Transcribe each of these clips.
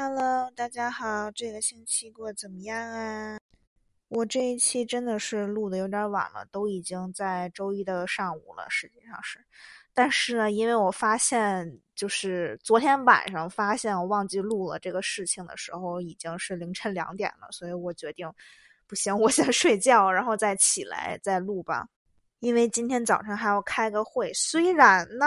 Hello，大家好，这个星期过得怎么样啊？我这一期真的是录的有点晚了，都已经在周一的上午了，实际上是。但是呢，因为我发现，就是昨天晚上发现我忘记录了这个事情的时候，已经是凌晨两点了，所以我决定，不行，我先睡觉，然后再起来再录吧。因为今天早上还要开个会，虽然呢。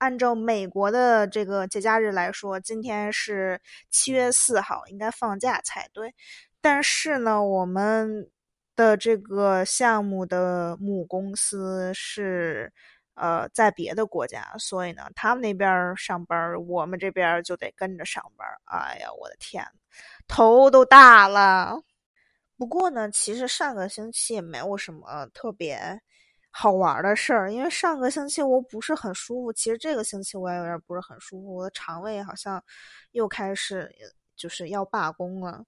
按照美国的这个节假日来说，今天是七月四号，应该放假才对。但是呢，我们的这个项目的母公司是呃在别的国家，所以呢，他们那边上班，我们这边就得跟着上班。哎呀，我的天，头都大了。不过呢，其实上个星期也没有什么特别。好玩的事儿，因为上个星期我不是很舒服，其实这个星期我也有点不是很舒服，我的肠胃好像又开始就是要罢工了。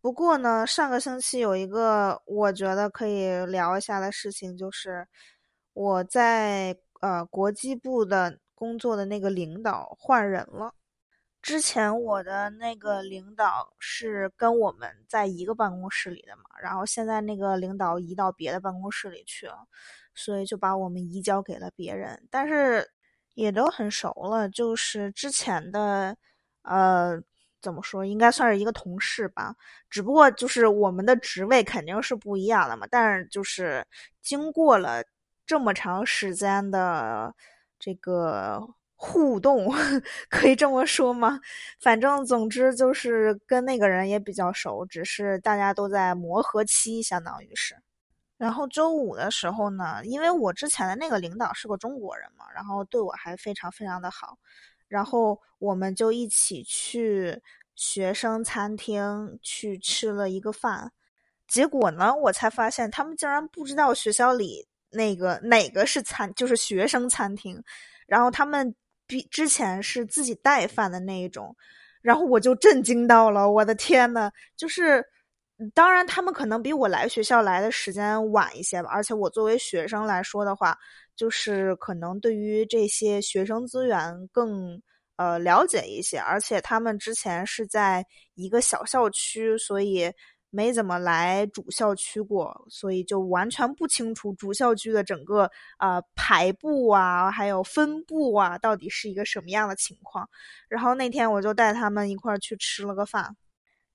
不过呢，上个星期有一个我觉得可以聊一下的事情，就是我在呃国际部的工作的那个领导换人了。之前我的那个领导是跟我们在一个办公室里的嘛，然后现在那个领导移到别的办公室里去了。所以就把我们移交给了别人，但是也都很熟了，就是之前的，呃，怎么说，应该算是一个同事吧。只不过就是我们的职位肯定是不一样的嘛。但是就是经过了这么长时间的这个互动，可以这么说吗？反正总之就是跟那个人也比较熟，只是大家都在磨合期，相当于是。然后周五的时候呢，因为我之前的那个领导是个中国人嘛，然后对我还非常非常的好，然后我们就一起去学生餐厅去吃了一个饭，结果呢，我才发现他们竟然不知道学校里那个哪个是餐，就是学生餐厅，然后他们比之前是自己带饭的那一种，然后我就震惊到了，我的天呐，就是。当然，他们可能比我来学校来的时间晚一些吧。而且我作为学生来说的话，就是可能对于这些学生资源更呃了解一些。而且他们之前是在一个小校区，所以没怎么来主校区过，所以就完全不清楚主校区的整个呃排布啊，还有分布啊，到底是一个什么样的情况。然后那天我就带他们一块儿去吃了个饭。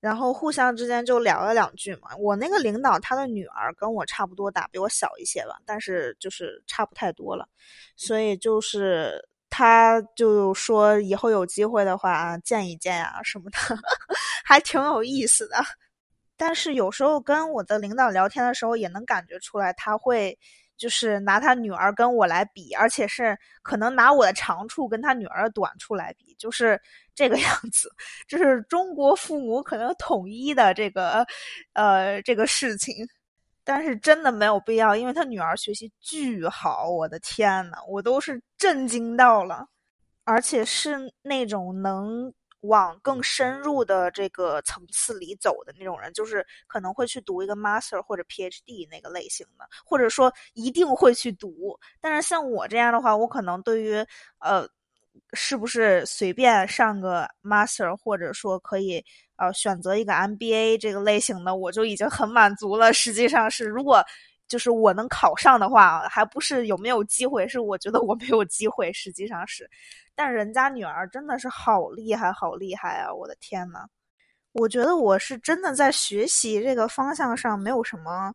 然后互相之间就聊了两句嘛。我那个领导他的女儿跟我差不多大，比我小一些吧，但是就是差不太多了。所以就是他就说以后有机会的话见一见啊什么的，还挺有意思的。但是有时候跟我的领导聊天的时候，也能感觉出来他会。就是拿他女儿跟我来比，而且是可能拿我的长处跟他女儿的短处来比，就是 这个样子。这是中国父母可能统一的这个，呃，这个事情。但是真的没有必要，因为他女儿学习巨好，我的天呐，我都是震惊到了，而且是那种能。往更深入的这个层次里走的那种人，就是可能会去读一个 master 或者 PhD 那个类型的，或者说一定会去读。但是像我这样的话，我可能对于呃，是不是随便上个 master，或者说可以呃选择一个 MBA 这个类型的，我就已经很满足了。实际上是，如果就是我能考上的话，还不是有没有机会，是我觉得我没有机会。实际上是。但人家女儿真的是好厉害，好厉害啊！我的天呐，我觉得我是真的在学习这个方向上没有什么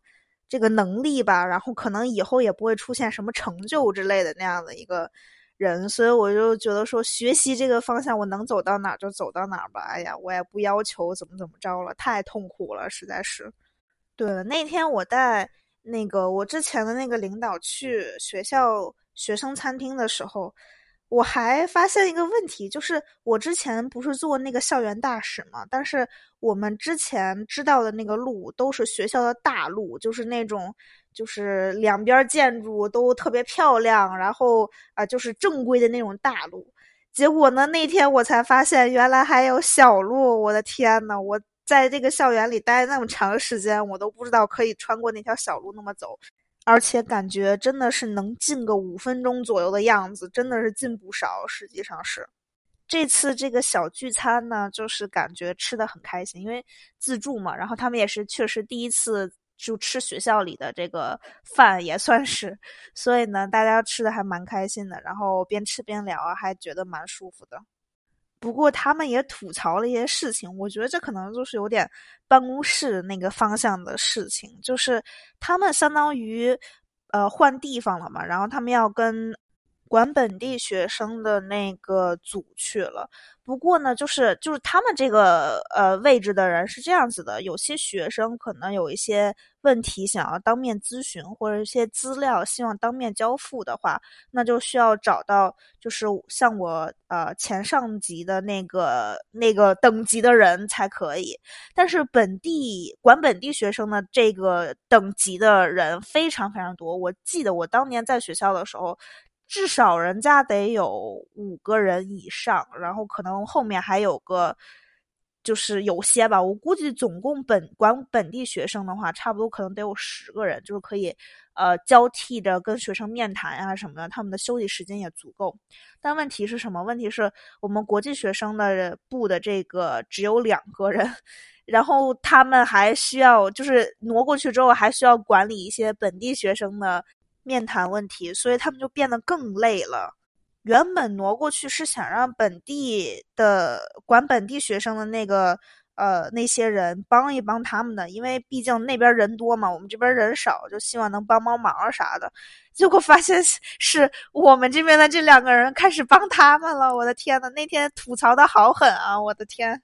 这个能力吧，然后可能以后也不会出现什么成就之类的那样的一个人，所以我就觉得说学习这个方向我能走到哪儿就走到哪儿吧。哎呀，我也不要求怎么怎么着了，太痛苦了，实在是。对了，那天我带那个我之前的那个领导去学校学生餐厅的时候。我还发现一个问题，就是我之前不是做那个校园大使嘛，但是我们之前知道的那个路都是学校的大路，就是那种就是两边建筑都特别漂亮，然后啊就是正规的那种大路。结果呢，那天我才发现原来还有小路，我的天呐，我在这个校园里待那么长时间，我都不知道可以穿过那条小路那么走。而且感觉真的是能进个五分钟左右的样子，真的是进不少。实际上是，这次这个小聚餐呢，就是感觉吃的很开心，因为自助嘛，然后他们也是确实第一次就吃学校里的这个饭，也算是，所以呢，大家吃的还蛮开心的，然后边吃边聊啊，还觉得蛮舒服的。不过他们也吐槽了一些事情，我觉得这可能就是有点办公室那个方向的事情，就是他们相当于呃换地方了嘛，然后他们要跟。管本地学生的那个组去了，不过呢，就是就是他们这个呃位置的人是这样子的，有些学生可能有一些问题想要当面咨询，或者一些资料希望当面交付的话，那就需要找到就是像我呃前上级的那个那个等级的人才可以。但是本地管本地学生的这个等级的人非常非常多，我记得我当年在学校的时候。至少人家得有五个人以上，然后可能后面还有个，就是有些吧。我估计总共本管本地学生的话，差不多可能得有十个人，就是可以呃交替着跟学生面谈呀什么的，他们的休息时间也足够。但问题是什么？问题是我们国际学生的部的这个只有两个人，然后他们还需要就是挪过去之后，还需要管理一些本地学生的。面谈问题，所以他们就变得更累了。原本挪过去是想让本地的管本地学生的那个呃那些人帮一帮他们的，因为毕竟那边人多嘛，我们这边人少，就希望能帮帮忙啥的。结果发现是我们这边的这两个人开始帮他们了。我的天呐，那天吐槽的好狠啊！我的天。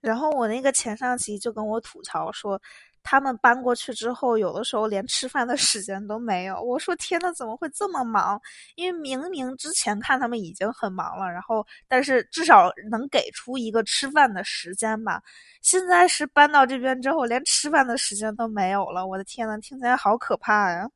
然后我那个前上级就跟我吐槽说。他们搬过去之后，有的时候连吃饭的时间都没有。我说天呐，怎么会这么忙？因为明明之前看他们已经很忙了，然后但是至少能给出一个吃饭的时间吧。现在是搬到这边之后，连吃饭的时间都没有了。我的天呐，听起来好可怕呀！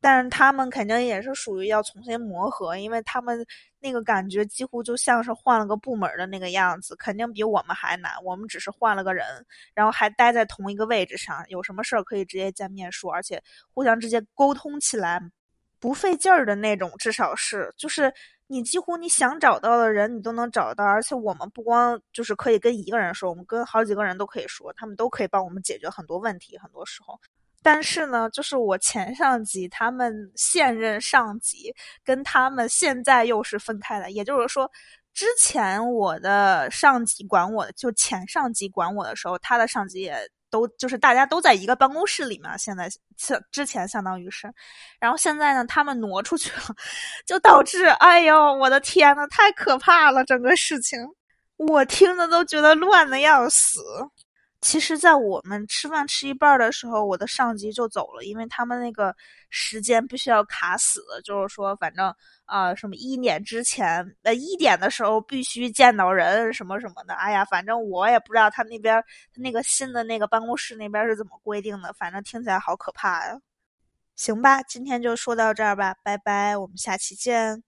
但是他们肯定也是属于要重新磨合，因为他们那个感觉几乎就像是换了个部门的那个样子，肯定比我们还难。我们只是换了个人，然后还待在同一个位置上，有什么事儿可以直接见面说，而且互相直接沟通起来不费劲儿的那种。至少是，就是你几乎你想找到的人，你都能找到。而且我们不光就是可以跟一个人说，我们跟好几个人都可以说，他们都可以帮我们解决很多问题。很多时候。但是呢，就是我前上级他们现任上级跟他们现在又是分开的，也就是说，之前我的上级管我的，就前上级管我的时候，他的上级也都就是大家都在一个办公室里面。现在像之前相当于是，然后现在呢，他们挪出去了，就导致，哎呦，我的天呐，太可怕了，整个事情，我听的都觉得乱的要死。其实，在我们吃饭吃一半的时候，我的上级就走了，因为他们那个时间必须要卡死，就是说，反正啊，什么一点之前，呃，一点的时候必须见到人，什么什么的。哎呀，反正我也不知道他那边那个新的那个办公室那边是怎么规定的，反正听起来好可怕呀。行吧，今天就说到这儿吧，拜拜，我们下期见。